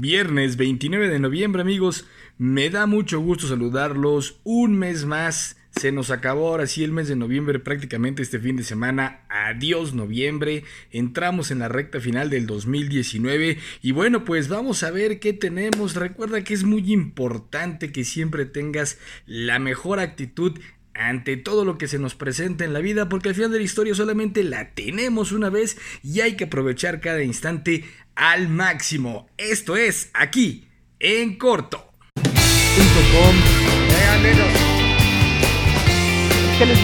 Viernes 29 de noviembre amigos, me da mucho gusto saludarlos un mes más. Se nos acabó ahora sí el mes de noviembre, prácticamente este fin de semana. Adiós noviembre. Entramos en la recta final del 2019 y bueno, pues vamos a ver qué tenemos. Recuerda que es muy importante que siempre tengas la mejor actitud ante todo lo que se nos presenta en la vida, porque al final de la historia solamente la tenemos una vez y hay que aprovechar cada instante al máximo. Esto es aquí, en corto. ¿Qué les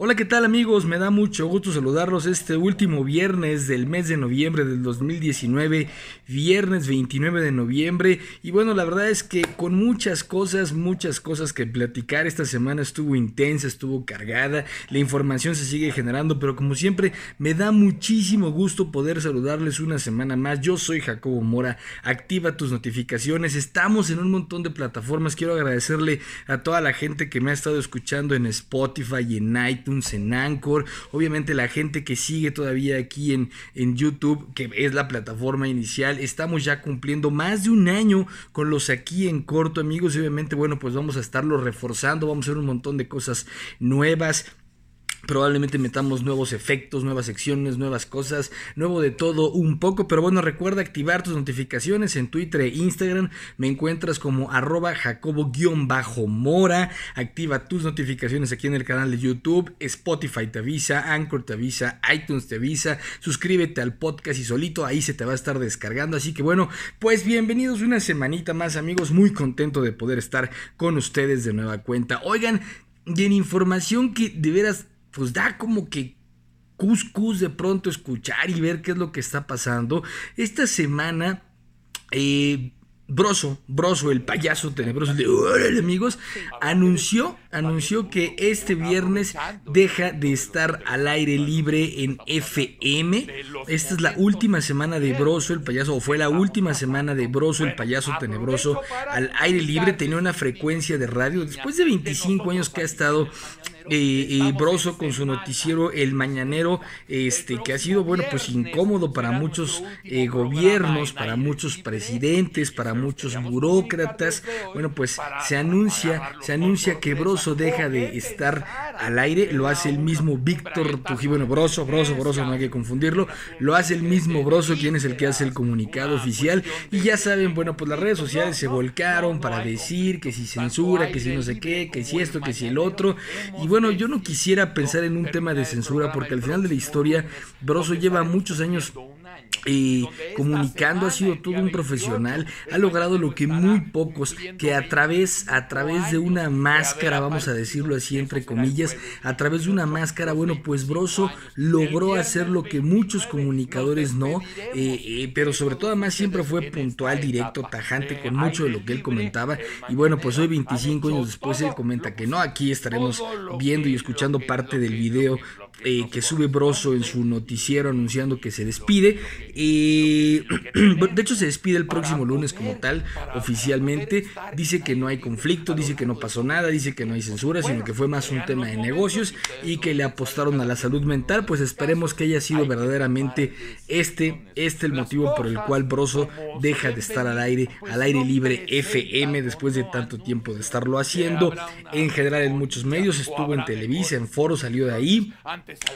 Hola, ¿qué tal amigos? Me da mucho gusto saludarlos este último viernes del mes de noviembre del 2019, viernes 29 de noviembre. Y bueno, la verdad es que con muchas cosas, muchas cosas que platicar, esta semana estuvo intensa, estuvo cargada, la información se sigue generando, pero como siempre, me da muchísimo gusto poder saludarles una semana más. Yo soy Jacobo Mora, activa tus notificaciones, estamos en un montón de plataformas, quiero agradecerle a toda la gente que me ha estado escuchando en Spotify y en iTunes en Anchor, obviamente la gente que sigue todavía aquí en, en YouTube, que es la plataforma inicial, estamos ya cumpliendo más de un año con los aquí en corto amigos y obviamente bueno pues vamos a estarlo reforzando, vamos a hacer un montón de cosas nuevas Probablemente metamos nuevos efectos, nuevas secciones, nuevas cosas, nuevo de todo un poco. Pero bueno, recuerda activar tus notificaciones en Twitter e Instagram. Me encuentras como arroba jacobo-mora. Activa tus notificaciones aquí en el canal de YouTube. Spotify te avisa, Anchor te avisa, iTunes te avisa. Suscríbete al podcast y solito ahí se te va a estar descargando. Así que bueno, pues bienvenidos una semanita más amigos. Muy contento de poder estar con ustedes de nueva cuenta. Oigan, y en información que de veras pues da como que cuscus de pronto escuchar y ver qué es lo que está pasando. Esta semana, eh, Broso, Broso, el payaso tenebroso de órale amigos, anunció, anunció que este viernes deja de estar al aire libre en FM. Esta es la última semana de Broso, el payaso, o fue la última semana de Broso, el payaso tenebroso, al aire libre. Tenía una frecuencia de radio después de 25 años que ha estado eh, Broso con su noticiero El Mañanero, este, que ha sido, bueno, pues incómodo para muchos eh, gobiernos, para muchos presidentes, para muchos burócratas. Bueno, pues se anuncia, se anuncia que Broso deja de estar al aire, lo hace el mismo Víctor Trujillo, bueno, Broso, Broso, Broso, no hay que confundirlo, lo hace el mismo Broso, quien es el que hace el comunicado oficial, y ya saben, bueno, pues las redes sociales se volcaron para decir que si censura, que si no sé qué, que si esto, que si el otro, y bueno, yo no quisiera pensar en un tema de censura porque al final de la historia Broso lleva muchos años y comunicando ha sido todo un profesional, ha logrado lo que muy pocos, que a través, a través de una máscara, vamos a decirlo así entre comillas, a través de una máscara, bueno, pues Broso logró hacer lo que muchos comunicadores no, eh, eh, pero sobre todo además siempre fue puntual, directo, tajante con mucho de lo que él comentaba, y bueno, pues hoy 25 años después él comenta que no, aquí estaremos viendo y escuchando parte del video eh, que sube Broso en su noticiero anunciando que se despide. y de hecho, se despide el próximo lunes como tal, oficialmente. Dice que no hay conflicto, dice que no pasó nada, dice que no hay censura, sino que fue más un tema de negocios y que le apostaron a la salud mental. Pues esperemos que haya sido verdaderamente este, este el motivo por el cual Broso deja de estar al aire, al aire libre FM después de tanto tiempo de estarlo haciendo. En general en muchos medios, estuvo en Televisa, en Foro, salió de ahí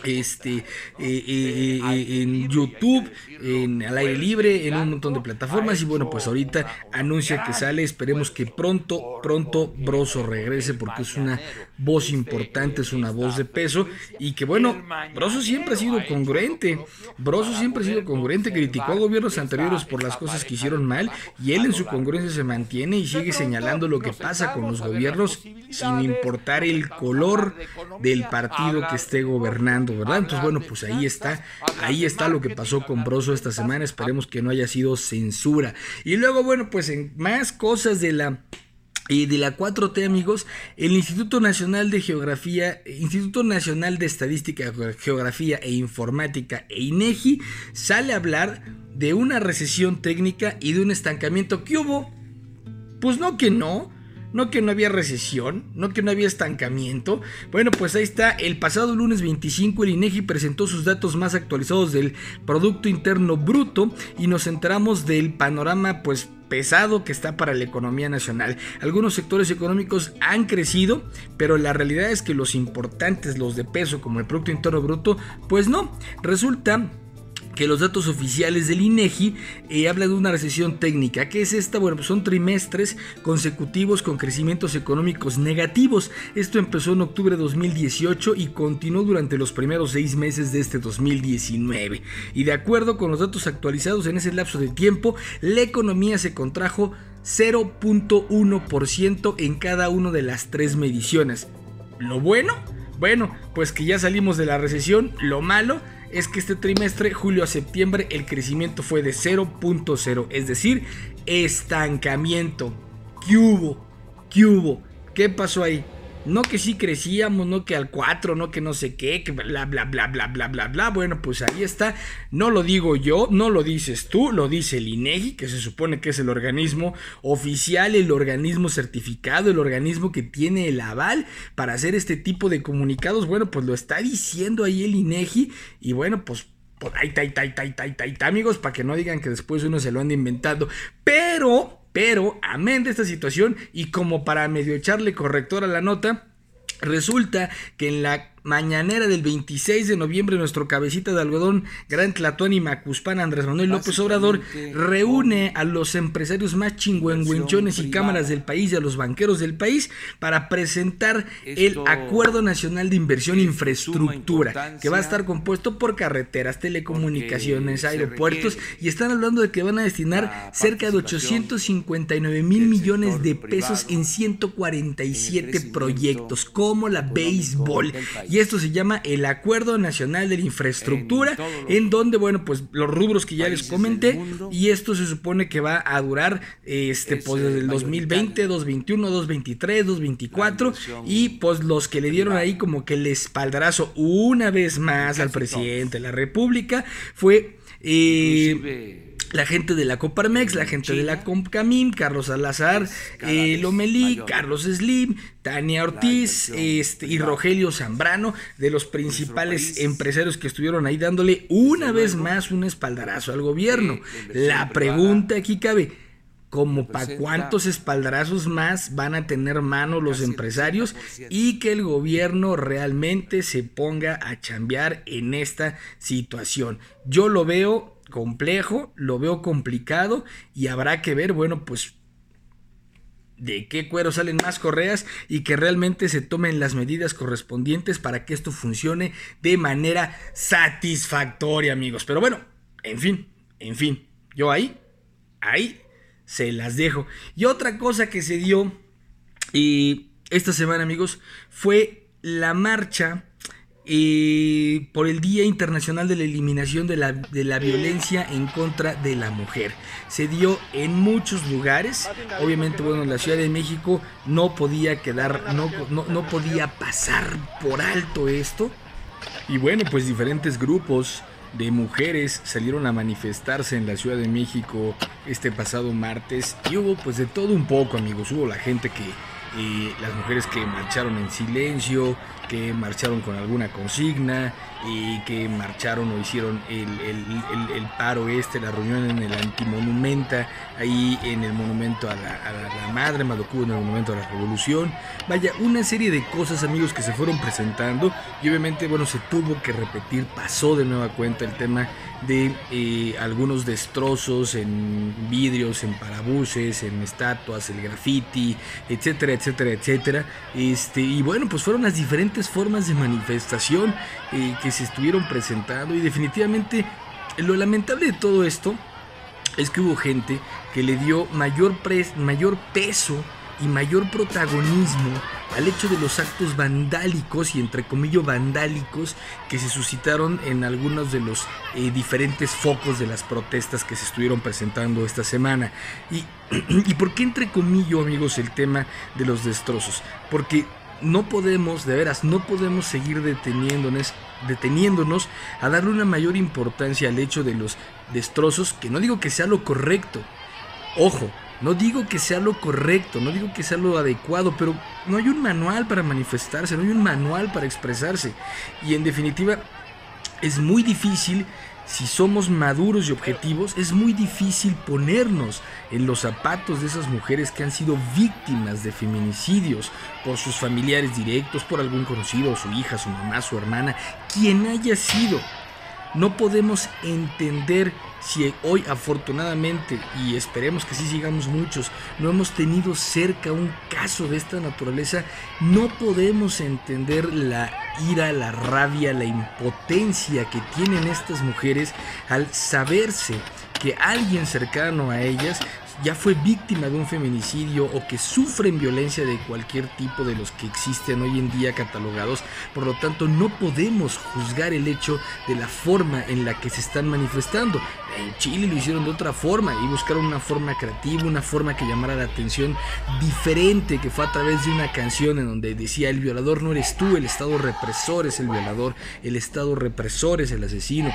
este, en YouTube, en al aire libre, en un montón de plataformas. Y bueno, pues ahorita anuncia que sale. Esperemos que pronto, pronto Broso regrese porque es una voz importante, es una voz de peso. Y que bueno, Broso siempre ha sido congruente. Broso siempre ha sido congruente. Criticó a gobiernos anteriores por las cosas que hicieron mal. Y él en su congruencia se mantiene y sigue señalando lo que pasa con los gobiernos sin importar el color del partido que esté gobernando. ¿verdad? Entonces, bueno, pues ahí está, ahí está lo que pasó con Broso esta semana. Esperemos que no haya sido censura. Y luego, bueno, pues en más cosas de la y de la 4T, amigos, el Instituto Nacional de Geografía, Instituto Nacional de Estadística, Geografía e Informática e INEGI sale a hablar de una recesión técnica y de un estancamiento. ¿Qué hubo? Pues no que no. No que no había recesión, no que no había estancamiento. Bueno, pues ahí está, el pasado lunes 25 el INEGI presentó sus datos más actualizados del Producto Interno Bruto y nos enteramos del panorama pues pesado que está para la economía nacional. Algunos sectores económicos han crecido, pero la realidad es que los importantes, los de peso como el Producto Interno Bruto, pues no. Resulta que los datos oficiales del INEGI eh, hablan de una recesión técnica. ¿Qué es esta? Bueno, pues son trimestres consecutivos con crecimientos económicos negativos. Esto empezó en octubre de 2018 y continuó durante los primeros seis meses de este 2019. Y de acuerdo con los datos actualizados en ese lapso de tiempo, la economía se contrajo 0.1% en cada una de las tres mediciones. Lo bueno, bueno, pues que ya salimos de la recesión. Lo malo, es que este trimestre, julio a septiembre, el crecimiento fue de 0.0, es decir, estancamiento. ¿Qué hubo? ¿Qué hubo? ¿Qué pasó ahí? No que sí crecíamos, no que al 4, no que no sé qué, que bla, bla, bla, bla, bla, bla, bla. Bueno, pues ahí está. No lo digo yo, no lo dices tú, lo dice el INEGI, que se supone que es el organismo oficial, el organismo certificado, el organismo que tiene el aval para hacer este tipo de comunicados. Bueno, pues lo está diciendo ahí el INEGI. Y bueno, pues pues ahí está, ahí está, ahí está, ahí amigos, para que no digan que después uno se lo anda inventando. Pero pero, amén de esta situación y como para medio echarle corrector a la nota, resulta que en la mañanera del 26 de noviembre, nuestro cabecita de algodón, Gran Tlatón y Macuspán, Andrés Manuel López Obrador, reúne a los empresarios más chingüengüenchones y cámaras del país y a los banqueros del país para presentar el Acuerdo Nacional de Inversión e Infraestructura, que va a estar compuesto por carreteras, telecomunicaciones, aeropuertos, y están hablando de que van a destinar cerca de 859 mil millones de pesos en 147 proyectos, como la béisbol y esto se llama el Acuerdo Nacional de la Infraestructura, en, donde, bueno, pues los rubros que ya les comenté, y esto se supone que va a durar este, pues desde el 2020, 2021, 2023, 2024, y pues los que le dieron ahí como que el espaldarazo una vez más al presidente de la República fue... Eh, la gente de la Coparmex, la gente de la Compcamim, Carlos Salazar, eh, Lomelí, Carlos Slim, Tania Ortiz este, y Rogelio Zambrano, de los principales empresarios que estuvieron ahí dándole una vez más un espaldarazo al gobierno. La pregunta aquí cabe, como para cuántos espaldarazos más van a tener mano los empresarios y que el gobierno realmente se ponga a chambear en esta situación. Yo lo veo complejo, lo veo complicado y habrá que ver, bueno, pues de qué cuero salen más correas y que realmente se tomen las medidas correspondientes para que esto funcione de manera satisfactoria, amigos. Pero bueno, en fin, en fin, yo ahí, ahí se las dejo. Y otra cosa que se dio y esta semana, amigos, fue la marcha eh, por el Día Internacional de la Eliminación de la, de la, Violencia en contra de la Mujer. Se dio en muchos lugares. Obviamente, bueno, la Ciudad de México no podía quedar, no, no, no podía pasar por alto esto. Y bueno, pues diferentes grupos de mujeres salieron a manifestarse en la Ciudad de México este pasado martes. Y hubo pues de todo un poco, amigos. Hubo la gente que y las mujeres que marcharon en silencio, que marcharon con alguna consigna y que marcharon o hicieron el, paro este, la reunión en el antimonumenta, ahí en el monumento a la, madre, Madocubo en el monumento a la revolución. Vaya, una serie de cosas amigos que se fueron presentando y obviamente bueno se tuvo que repetir, pasó de nueva cuenta el tema de eh, algunos destrozos en vidrios, en parabuses, en estatuas, el graffiti, etcétera, etcétera, etcétera. Este, y bueno, pues fueron las diferentes formas de manifestación eh, que se estuvieron presentando y definitivamente lo lamentable de todo esto es que hubo gente que le dio mayor, mayor peso y mayor protagonismo al hecho de los actos vandálicos y entre comillas vandálicos que se suscitaron en algunos de los eh, diferentes focos de las protestas que se estuvieron presentando esta semana. Y, y por qué entre comillas amigos el tema de los destrozos? Porque no podemos, de veras, no podemos seguir deteniéndonos, deteniéndonos a darle una mayor importancia al hecho de los destrozos, que no digo que sea lo correcto. Ojo, No digo que sea lo correcto, no digo que sea lo adecuado, pero no hay un manual para manifestarse, no hay un manual para expresarse. Y en definitiva, es muy difícil si somos maduros y objetivos, es muy difícil ponernos en los zapatos de esas mujeres que han sido víctimas de feminicidios por sus familiares directos, por algún conocido, su hija, su mamá, su hermana, quien haya sido. No podemos entender si hoy afortunadamente, y esperemos que sí sigamos muchos, no hemos tenido cerca un caso de esta naturaleza, no podemos entender la ira, la rabia, la impotencia que tienen estas mujeres al saberse que alguien cercano a ellas ya fue víctima de un feminicidio o que sufren violencia de cualquier tipo de los que existen hoy en día catalogados. Por lo tanto, no podemos juzgar el hecho de la forma en la que se están manifestando. En Chile lo hicieron de otra forma y buscaron una forma creativa, una forma que llamara la atención diferente, que fue a través de una canción en donde decía el violador no eres tú, el Estado represor es el violador, el Estado represor es el asesino.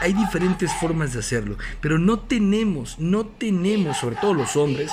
Hay diferentes formas de hacerlo, pero no tenemos, no tenemos sobre todo los hombres,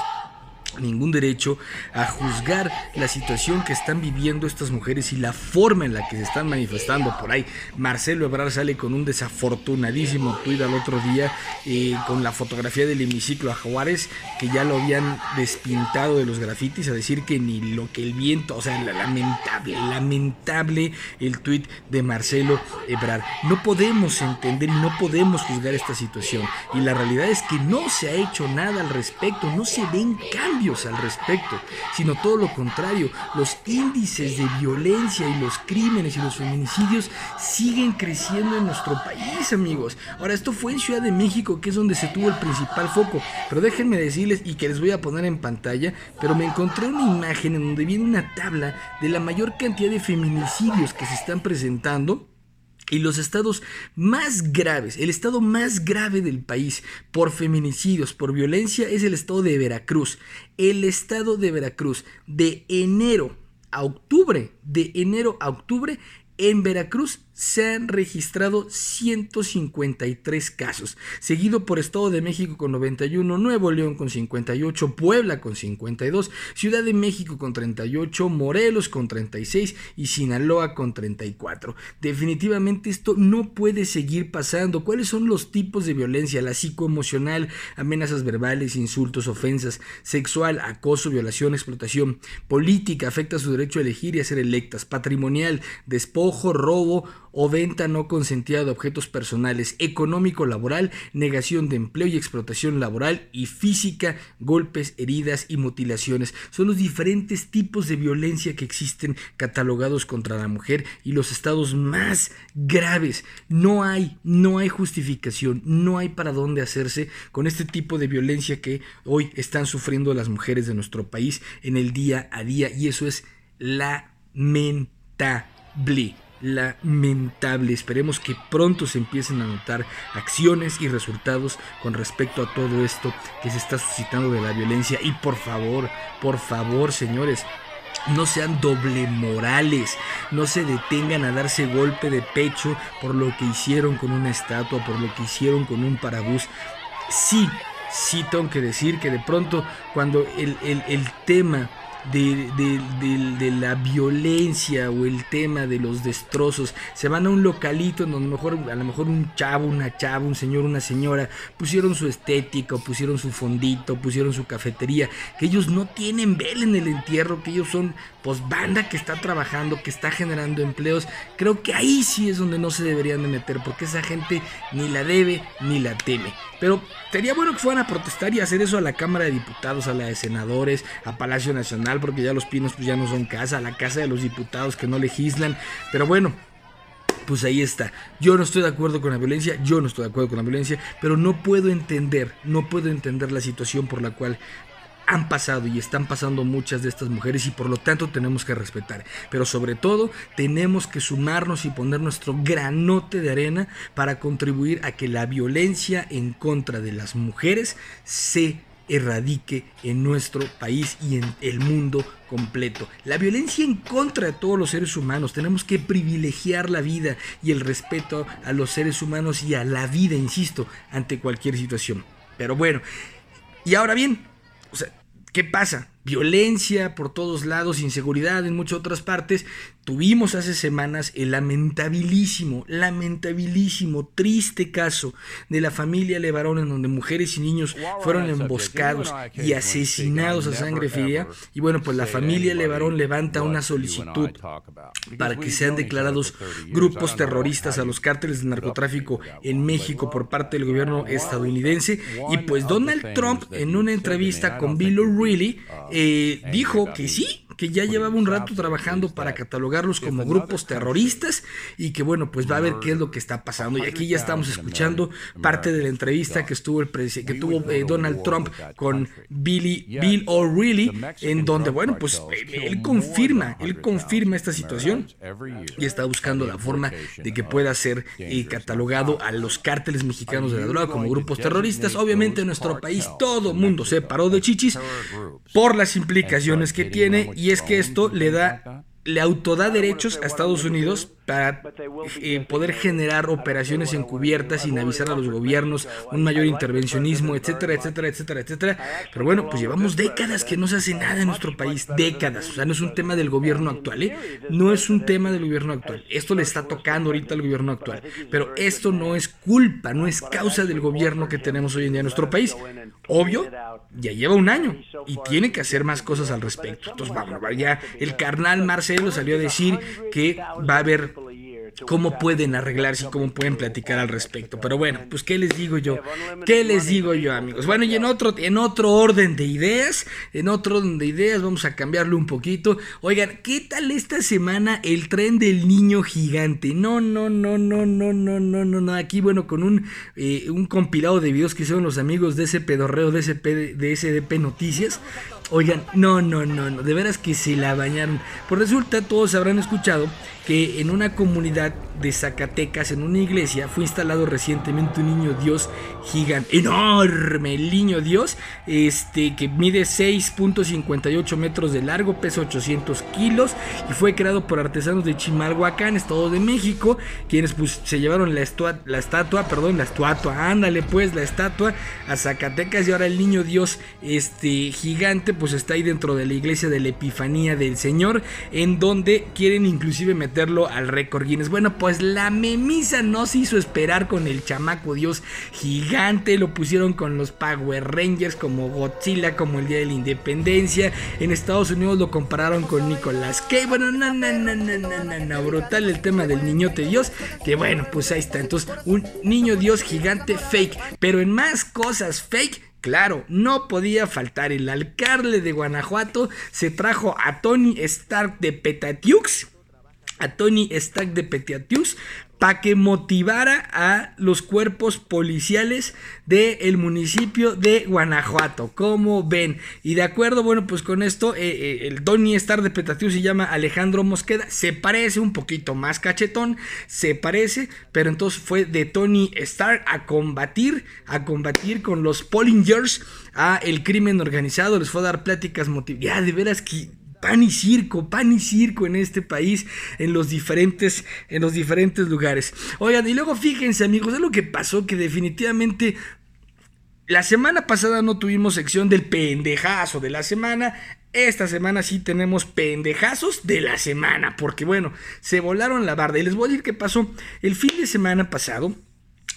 ningún derecho a juzgar la situación que están viviendo estas mujeres y la forma en la que se están manifestando por ahí. Marcelo Ebrard sale con un desafortunadísimo tuit al otro día eh, con la fotografía del hemiciclo a Juárez que ya lo habían despintado de los grafitis a decir que ni lo que el viento, o sea, lamentable, lamentable el tuit de Marcelo Ebrard. No podemos entender y no podemos juzgar esta situación y la realidad es que no se ha hecho nada al respecto, no se ven cambios al respecto, sino todo lo contrario. Los índices de violencia y los crímenes y los feminicidios siguen creciendo en nuestro país, amigos. Ahora, esto fue en Ciudad de México, que es donde se tuvo el principal foco. Pero déjenme decirles, y que les voy a poner en pantalla, pero me encontré una imagen en donde viene una tabla de la mayor cantidad de feminicidios que se están presentando y los estados más graves, el estado más grave del país por feminicidios, por violencia, es el estado de Veracruz. El estado de Veracruz, de enero a octubre, de enero a octubre, en Veracruz se han registrado 153 casos, seguido por Estado de México con 91, Nuevo León con 58, Puebla con 52, Ciudad de México con 38, Morelos con 36 y Sinaloa con 34. Definitivamente esto no puede seguir pasando. ¿Cuáles son los tipos de violencia? La psicoemocional, amenazas verbales, insultos, ofensas, sexual, acoso, violación, explotación, política, afecta su derecho a elegir y a ser electas, patrimonial, despojo, robo, o venta no consentida de objetos personales, económico laboral, negación de empleo y explotación laboral y física, golpes, heridas y mutilaciones. Son los diferentes tipos de violencia que existen catalogados contra la mujer y los estados más graves. No hay, no hay justificación, no hay para dónde hacerse con este tipo de violencia que hoy están sufriendo las mujeres de nuestro país en el día a día y eso es lamentable lamentable. Esperemos que pronto se empiecen a notar acciones y resultados con respecto a todo esto que se está suscitando de la violencia. Y por favor, por favor, señores, no sean doble morales, no se detengan a darse golpe de pecho por lo que hicieron con una estatua, por lo que hicieron con un parabús. Sí, sí tengo que decir que de pronto cuando el, el, el tema de, la violencia o el tema de los destrozos. Se van a un localito en donde mejor, a lo mejor un chavo, una chava, un señor, una señora pusieron su estética, pusieron su fondito, pusieron su cafetería, que ellos no tienen vela en el entierro, que ellos son pues banda que está trabajando, que está generando empleos. Creo que ahí sí es donde no se deberían de meter, porque esa gente ni la debe ni la teme. Pero sería bueno que fueran a protestar y hacer eso a la Cámara de Diputados, a la de Senadores, a Palacio Nacional, porque ya los pinos pues ya no son casa, la Casa de los Diputados que no legislan. Pero bueno, pues ahí está. Yo no estoy de acuerdo con la violencia, yo no estoy de acuerdo con la violencia, pero no puedo entender, no puedo entender la situación por la cual han pasado y están pasando muchas de estas mujeres y por lo tanto tenemos que respetar. Pero sobre todo tenemos que sumarnos y poner nuestro granote de arena para contribuir a que la violencia en contra de las mujeres se erradique en nuestro país y en el mundo completo. La violencia en contra de todos los seres humanos. Tenemos que privilegiar la vida y el respeto a los seres humanos y a la vida, insisto, ante cualquier situación. Pero bueno, y ahora bien, o sea, ¿qué pasa? Violencia por todos lados, inseguridad en muchas otras partes. Tuvimos hace semanas el lamentabilísimo, lamentabilísimo, triste caso de la familia Levarón en donde mujeres y niños fueron emboscados y asesinados a sangre fría. Y bueno, pues la familia Levarón levanta una solicitud para que sean declarados grupos terroristas a los cárteles de narcotráfico en México por parte del gobierno estadounidense. Y pues Donald Trump en una entrevista con Bill O'Reilly eh, dijo que sí, que ya llevaba un rato trabajando para catalogarlos como grupos terroristas y que bueno, pues va a ver qué es lo que está pasando. Y aquí ya estamos escuchando parte de la entrevista que estuvo el que tuvo eh, Donald Trump con Billy Bill O'Reilly, en donde bueno, pues él confirma, él confirma esta situación y está buscando la forma de que pueda ser eh, catalogado a los cárteles mexicanos de la droga como grupos terroristas. Obviamente en nuestro país todo mundo se paró de chichis por las implicaciones que tiene y es que esto le da le autoda derechos a Estados Unidos para eh, poder generar operaciones encubiertas sin avisar a los gobiernos, un mayor intervencionismo, etcétera, etcétera, etcétera, etcétera. Pero bueno, pues llevamos décadas que no se hace nada en nuestro país, décadas. O sea, no es un tema del gobierno actual, ¿eh? No es un tema del gobierno actual. Esto le está tocando ahorita al gobierno actual. Pero esto no es culpa, no es causa del gobierno que tenemos hoy en día en nuestro país. Obvio, ya lleva un año y tiene que hacer más cosas al respecto. Entonces, vamos, ya el carnal Marcelo salió a decir que va a haber cómo pueden arreglarse y cómo pueden platicar al respecto. Pero bueno, pues qué les digo yo, qué les digo yo, amigos. Bueno, y en otro, en otro orden de ideas, en otro orden de ideas, vamos a cambiarlo un poquito. Oigan, ¿qué tal esta semana el tren del niño gigante? No, no, no, no, no, no, no, no, no. Aquí, bueno, con un, eh, un compilado de videos que hicieron los amigos de ese pedorreo de, ese de SDP Noticias. Oigan, no, no, no, no, de veras que se la bañaron. Por resulta, todos habrán escuchado que en una comunidad de Zacatecas, en una iglesia, fue instalado recientemente un niño Dios gigante, enorme, el niño Dios, este, que mide 6.58 metros de largo, pesa 800 kilos y fue creado por artesanos de Chimalhuacán, Estado de México, quienes pues, se llevaron la, la estatua, perdón, la estatua, ándale pues, la estatua a Zacatecas y ahora el niño Dios este, gigante pues está ahí dentro de la iglesia de la Epifanía del Señor, en donde quieren inclusive meter al récord Guinness. Bueno, pues la memisa no se hizo esperar con el chamaco Dios gigante. Lo pusieron con los Power Rangers, como Godzilla, como el Día de la Independencia. En Estados Unidos lo compararon con Nicolas Cage. Bueno, no, no, no, no, no, no, brutal el tema del niñote Dios. Que bueno, pues ahí está. Entonces, un niño Dios gigante fake. Pero en más cosas fake Claro, no podía faltar. El alcalde de Guanajuato, se trajo a Tony Stark de Petatiux, a Tony Stack de Petiatius para que motivara a los cuerpos policiales del municipio de Guanajuato. Como ven? Y de acuerdo, bueno, pues con esto, eh, eh, el Tony Stark de Petatius se llama Alejandro Mosqueda. Se parece un poquito más cachetón, se parece, pero entonces fue de Tony Stark a combatir, a combatir con los Pollingers a el crimen organizado. Les fue a dar pláticas motivadas. Ya, de veras que pan y circo, pan y circo en este país, en los diferentes, en los diferentes lugares. Oigan, y luego fíjense amigos, es lo que pasó que definitivamente la semana pasada no tuvimos sección del pendejazo de la semana. Esta semana sí tenemos pendejazos de la semana, porque bueno, se volaron la barda. Y les voy a decir qué pasó. El fin de semana pasado,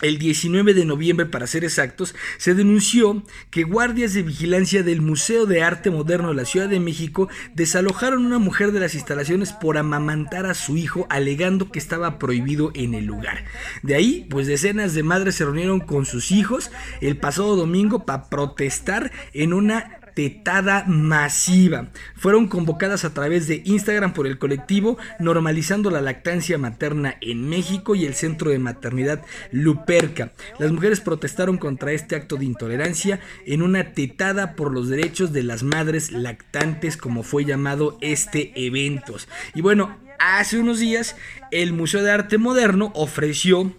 el 19 de noviembre, para ser exactos, se denunció que guardias de vigilancia del Museo de Arte Moderno de la Ciudad de México desalojaron a una mujer de las instalaciones por amamantar a su hijo, alegando que estaba prohibido en el lugar. De ahí, pues decenas de madres se reunieron con sus hijos el pasado domingo para protestar en una tetada masiva. Fueron convocadas a través de Instagram por el colectivo Normalizando la Lactancia Materna en México y el Centro de Maternidad Luperca. Las mujeres protestaron contra este acto de intolerancia en una tetada por los derechos de las madres lactantes, como fue llamado este evento. Y bueno, hace unos días el Museo de Arte Moderno ofreció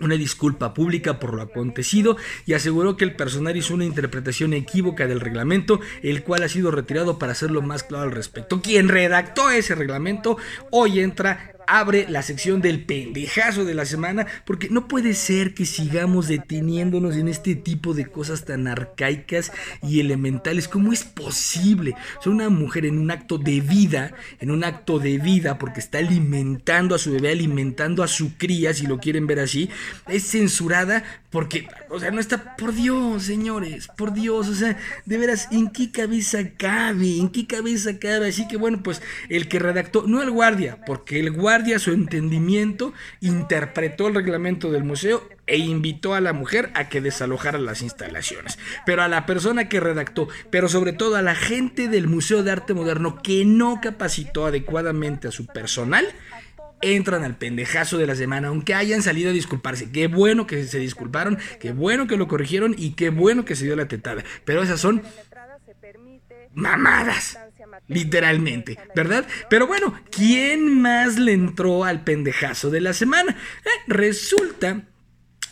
una disculpa pública por lo acontecido y aseguró que el personal hizo una interpretación equívoca del reglamento, el cual ha sido retirado para hacerlo más claro al respecto. Quien redactó ese reglamento hoy entra abre la sección del pendejazo de la semana, porque no puede ser que sigamos deteniéndonos en este tipo de cosas tan arcaicas y elementales. ¿Cómo es posible? O una mujer en un acto de vida, en un acto de vida, porque está alimentando a su bebé, alimentando a su cría, si lo quieren ver así, es censurada porque, o sea, no está, por Dios, señores, por Dios, o sea, de veras, ¿en qué cabeza cabe? ¿En qué cabeza cabe? Así que bueno, pues el que redactó, no el guardia, porque el guardia su entendimiento interpretó el reglamento del museo e invitó a la mujer a que desalojara las instalaciones. Pero a la persona que redactó, pero sobre todo a la gente del Museo de Arte Moderno que no capacitó adecuadamente a su personal, entran al pendejazo de la semana, aunque hayan salido a disculparse. Qué bueno que se disculparon, qué bueno que lo corrigieron y qué bueno que se dio la tetada. Pero esas son mamadas. Literalmente, ¿verdad? Pero bueno, ¿quién más le entró al pendejazo de la semana? Eh, resulta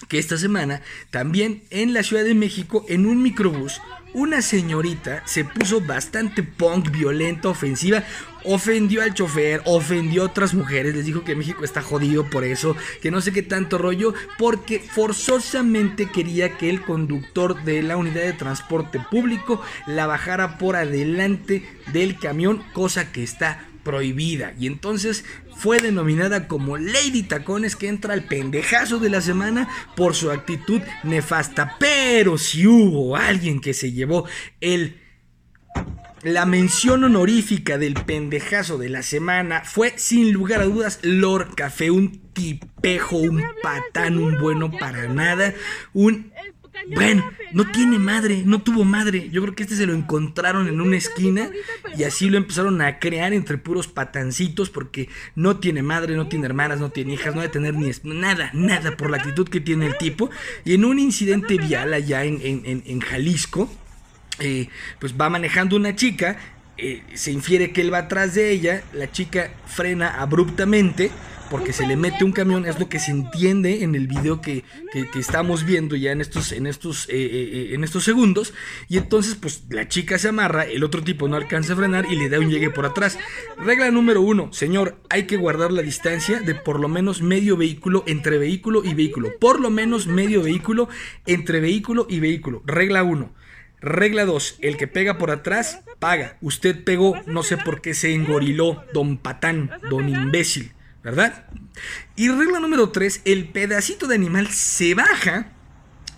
que esta semana también en la Ciudad de México, en un microbús, una señorita se puso bastante punk, violenta, ofensiva, ofendió al chofer, ofendió a otras mujeres, les dijo que México está jodido por eso, que no sé qué tanto rollo, porque forzosamente quería que el conductor de la unidad de transporte público la bajara por adelante del camión, cosa que está prohibida. Y entonces fue denominada como Lady Tacones que entra al pendejazo de la semana por su actitud nefasta. Pero si hubo alguien que se llevó el la mención honorífica del pendejazo de la semana fue sin lugar a dudas Lord Café, un tipejo, un patán, un bueno para nada, un bueno, no tiene madre, no tuvo madre. Yo creo que este se lo encontraron en una esquina y así lo empezaron a crear entre puros patancitos porque no tiene madre, no tiene hermanas, no tiene hijas, no debe tener ni nada, nada por la actitud que tiene el tipo. Y en un incidente vial allá en, en, Jalisco, eh, pues va manejando una chica, eh, se infiere que él va atrás de ella, la chica frena abruptamente porque se le mete un camión, es lo que se entiende en el video que, estamos viendo ya en estos, en, estos, eh, eh, eh, en estos segundos, y entonces pues la chica se amarra, el otro tipo no alcanza a frenar y le da un llegue por atrás. Regla número uno, señor, hay que guardar la distancia de por lo menos medio vehículo entre vehículo y vehículo, por lo menos medio vehículo entre vehículo y vehículo. Regla uno. Regla 2. El que pega por atrás, paga. Usted pegó, no sé por qué se engoriló, don patán, don imbécil. ¿Verdad? Y regla número 3, el pedacito de animal se baja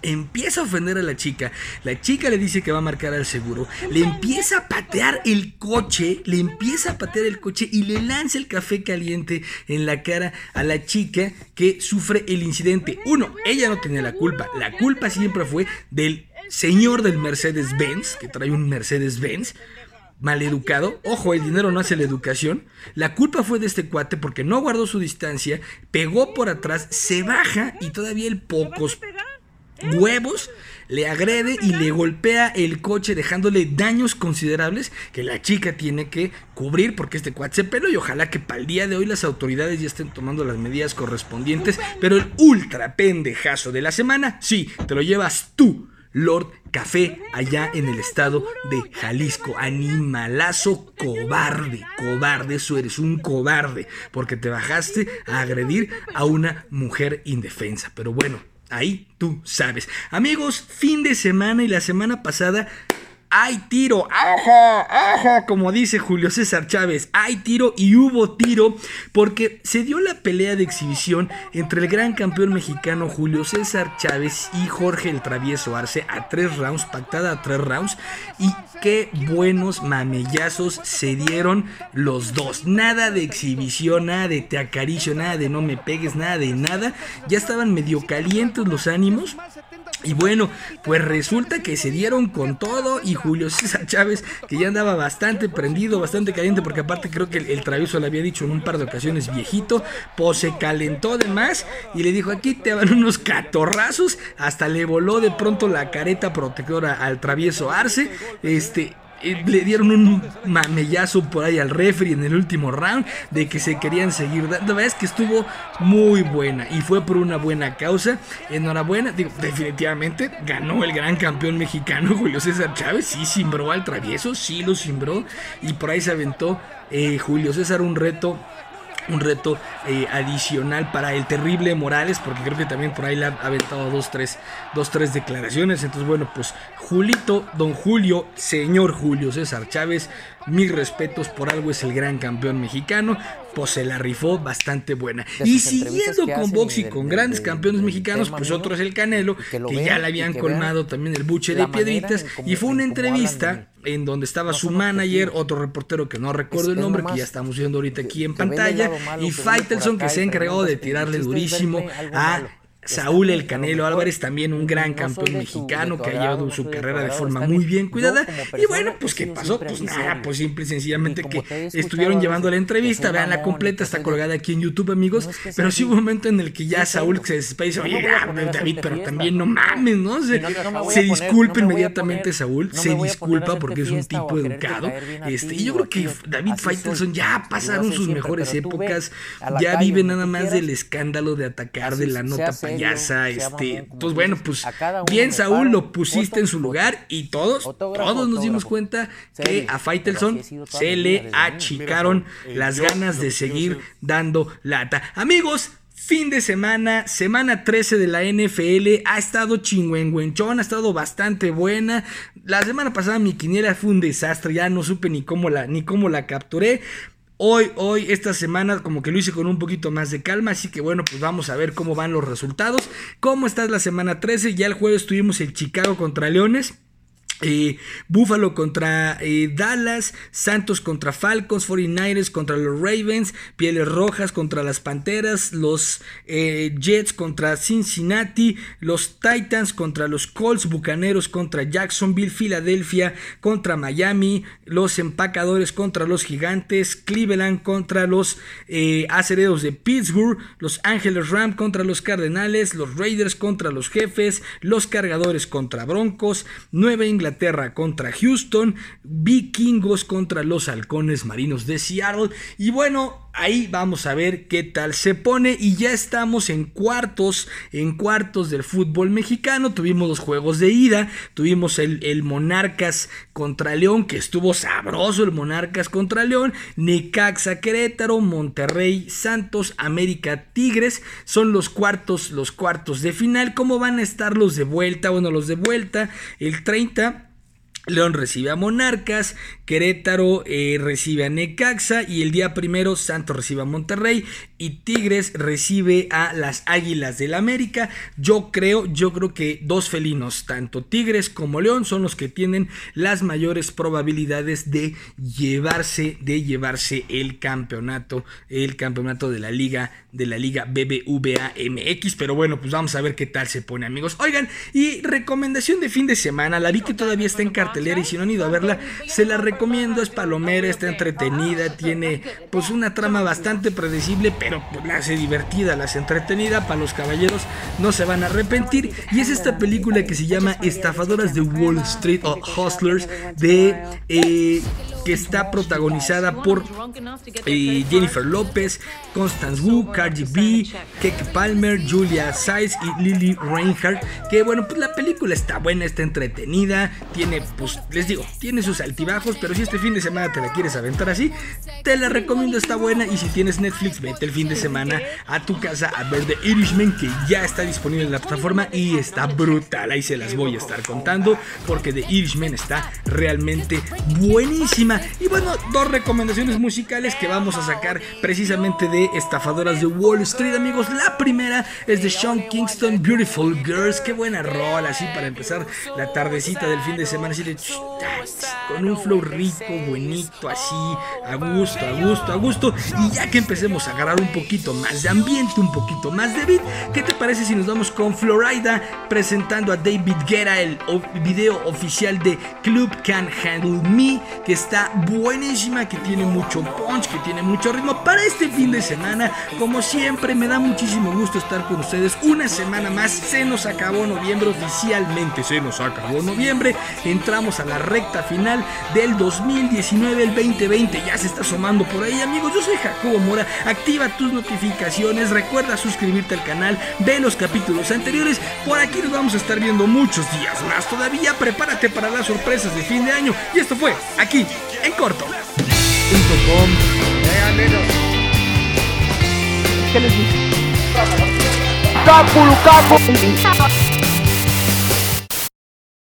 empieza a ofender a la chica, la chica le dice que va a marcar al seguro, le empieza a patear el coche, le empieza a patear el coche y le lanza el café caliente en la cara a la chica que sufre el incidente. Uno, ella no tenía la culpa, la culpa siempre fue del señor del Mercedes-Benz, que trae un Mercedes-Benz, maleducado. Ojo, el dinero no hace la educación. La culpa fue de este cuate porque no guardó su distancia, pegó por atrás, se baja y todavía el pocos huevos le agrede y le golpea el coche dejándole daños considerables que la chica tiene que cubrir porque este cuate se peló y ojalá que para el día de hoy las autoridades ya estén tomando las medidas correspondientes. Pero el ultra pendejazo de la semana, sí, te lo llevas tú Lord Café allá en el estado de Jalisco. Animalazo cobarde, cobarde, eso eres un cobarde, porque te bajaste a agredir a una mujer indefensa. Pero bueno, ahí tú sabes. Amigos, fin de semana y la semana pasada hay tiro, ajá, ajá, como dice Julio César Chávez, hay tiro y hubo tiro porque se dio la pelea de exhibición entre el gran campeón mexicano Julio César Chávez y Jorge el Travieso Arce a tres rounds, pactada a tres rounds y qué buenos mamellazos se dieron los dos, nada de exhibición, nada de te acaricio, nada de no me pegues, nada de nada, ya estaban medio calientes los ánimos. Y bueno, pues resulta que se dieron con todo. Y Julio César Chávez, que ya andaba bastante prendido, bastante caliente, porque aparte creo que el, travieso le había dicho en un par de ocasiones viejito, pues se calentó de más. Y le dijo aquí te van unos catorrazos, hasta le voló de pronto la careta protectora al travieso Arce, este le dieron un mamellazo por ahí al refri en el último round de que se querían seguir La verdad es que estuvo muy buena y fue por una buena causa. Enhorabuena, definitivamente ganó el gran campeón mexicano Julio César Chávez. Sí, simbró al travieso, sí lo simbró. Y por ahí se aventó eh, Julio César un reto un reto eh, adicional para el terrible Morales, porque creo que también por ahí le ha aventado dos tres, dos, tres declaraciones. Entonces, bueno, pues Julito, don Julio, señor Julio César Chávez, mis respetos, por algo es el gran campeón mexicano, pues se la rifó bastante buena. Y siguiendo con box y con grandes campeones mexicanos, pues otro es el Canelo, que, ya le habían colmado también el buche de piedritas, y fue una entrevista en donde estaba su manager, otro reportero que no recuerdo el nombre, que ya estamos viendo ahorita aquí en pantalla, y Faitelson que se ha encargado de tirarle durísimo a Saúl El Canelo Álvarez, también un gran campeón mexicano que ha llevado su carrera de forma muy bien cuidada. Y bueno, pues ¿qué pasó? Pues nada, pues simple y sencillamente que estuvieron llevando la entrevista, vean la completa, está colgada aquí en YouTube, amigos. Pero sí hubo un momento en el que ya Saúl se desespera y dice, oye, David, pero también no mames, ¿no? Se, disculpa inmediatamente Saúl, se disculpa porque es un tipo educado. Este, y yo creo que David Faitelson ya pasaron sus mejores épocas, ya vive nada más del escándalo de atacar de la nota payasa, este, pues bueno, pues bien Saúl lo pusiste en su lugar y todos, todos nos dimos cuenta que a Faitelson se le achicaron las ganas de seguir dando lata. Amigos, Fin de semana, semana 13 de la NFL, ha estado chingüengüenchón, ha estado bastante buena. La semana pasada mi quiniela fue un desastre, ya no supe ni cómo la, ni cómo la capturé. Hoy, hoy, esta semana, como que lo hice con un poquito más de calma, así que bueno, pues vamos a ver cómo van los resultados. ¿Cómo está la semana 13? Ya el jueves tuvimos el Chicago contra Leones. Eh, Buffalo contra eh, Dallas, Santos contra Falcons, 49ers contra los Ravens, Pieles Rojas contra las Panteras, los eh, Jets contra Cincinnati, los Titans contra los Colts, Bucaneros contra Jacksonville, Filadelfia contra Miami, los Empacadores contra los Gigantes, Cleveland contra los Aceredos de Pittsburgh, los Ángeles Rams contra los Cardenales, los Raiders contra los Jefes, los Cargadores contra Broncos, Nueva Inglaterra Inglaterra contra Houston, Vikingos contra los Halcones Marinos de Seattle. Y bueno, ahí vamos a ver qué tal se pone. Y ya estamos en cuartos, en cuartos del fútbol mexicano. Tuvimos los juegos de ida, tuvimos el, el Monarcas contra León, que estuvo sabroso el Monarcas contra León, Necaxa Querétaro, Monterrey Santos, América Tigres. Son los cuartos, los cuartos de final. ¿Cómo van a estar los de vuelta? Bueno, los de vuelta el 30 León recibe a Monarcas, Querétaro eh, recibe a Necaxa y el día primero Santos recibe a Monterrey y Tigres recibe a las Águilas del América. Yo creo, yo creo que dos felinos, tanto Tigres como León, son los que tienen las mayores probabilidades de llevarse, de llevarse el campeonato, el campeonato de la liga, de la liga BBVA MX. Pero bueno, pues vamos a ver qué tal se pone, amigos. Oigan, y recomendación de fin de semana, la vi que todavía está en cartel y si no han ido a verla, se la recomiendo, es palomera, está entretenida, tiene pues una trama bastante predecible, pero pues, la hace divertida, la hace entretenida, para los caballeros no se van a arrepentir, y es esta película que se llama Estafadoras de Wall Street o Hustlers de... Eh, que está protagonizada por eh, Jennifer López, Constance Wu, Cardi B, Keke Palmer, Julia Size y Lily Reinhardt. Que bueno, pues la película está buena, está entretenida, tiene, pues les digo, tiene sus altibajos, pero si este fin de semana te la quieres aventar así, te la recomiendo, está buena. Y si tienes Netflix, vete el fin de semana a tu casa a ver The Irishman, que ya está disponible en la plataforma y está brutal. Ahí se las voy a estar contando, porque The Irishman está realmente buenísima. Y bueno, dos recomendaciones musicales que vamos a sacar precisamente de Estafadoras de Wall Street, amigos. La primera es de Sean Kingston, Beautiful Girls. Qué buena rola, así para empezar la tardecita del fin de semana, así con un flow rico, bonito, así, a gusto, a gusto, a gusto. Y ya que empecemos a agarrar un poquito más de ambiente, un poquito más de beat, ¿qué te parece si nos vamos con Florida presentando a David Guerra, el video oficial de Club Can Handle Me, que está buenísima, que tiene mucho punch, que tiene mucho ritmo para este fin de semana. Como siempre, me da muchísimo gusto estar con ustedes. Una semana más, se nos acabó noviembre, oficialmente se nos acabó noviembre. Entramos a la recta final del 2019, el 2020 ya se está sumando por ahí, amigos. Yo soy Jacobo Mora, activa tus notificaciones, recuerda suscribirte al canal, ve los capítulos anteriores. Por aquí nos vamos a estar viendo muchos días más todavía. Prepárate para las sorpresas de fin de año. Y esto fue aquí en corto. ¿Qué les dice?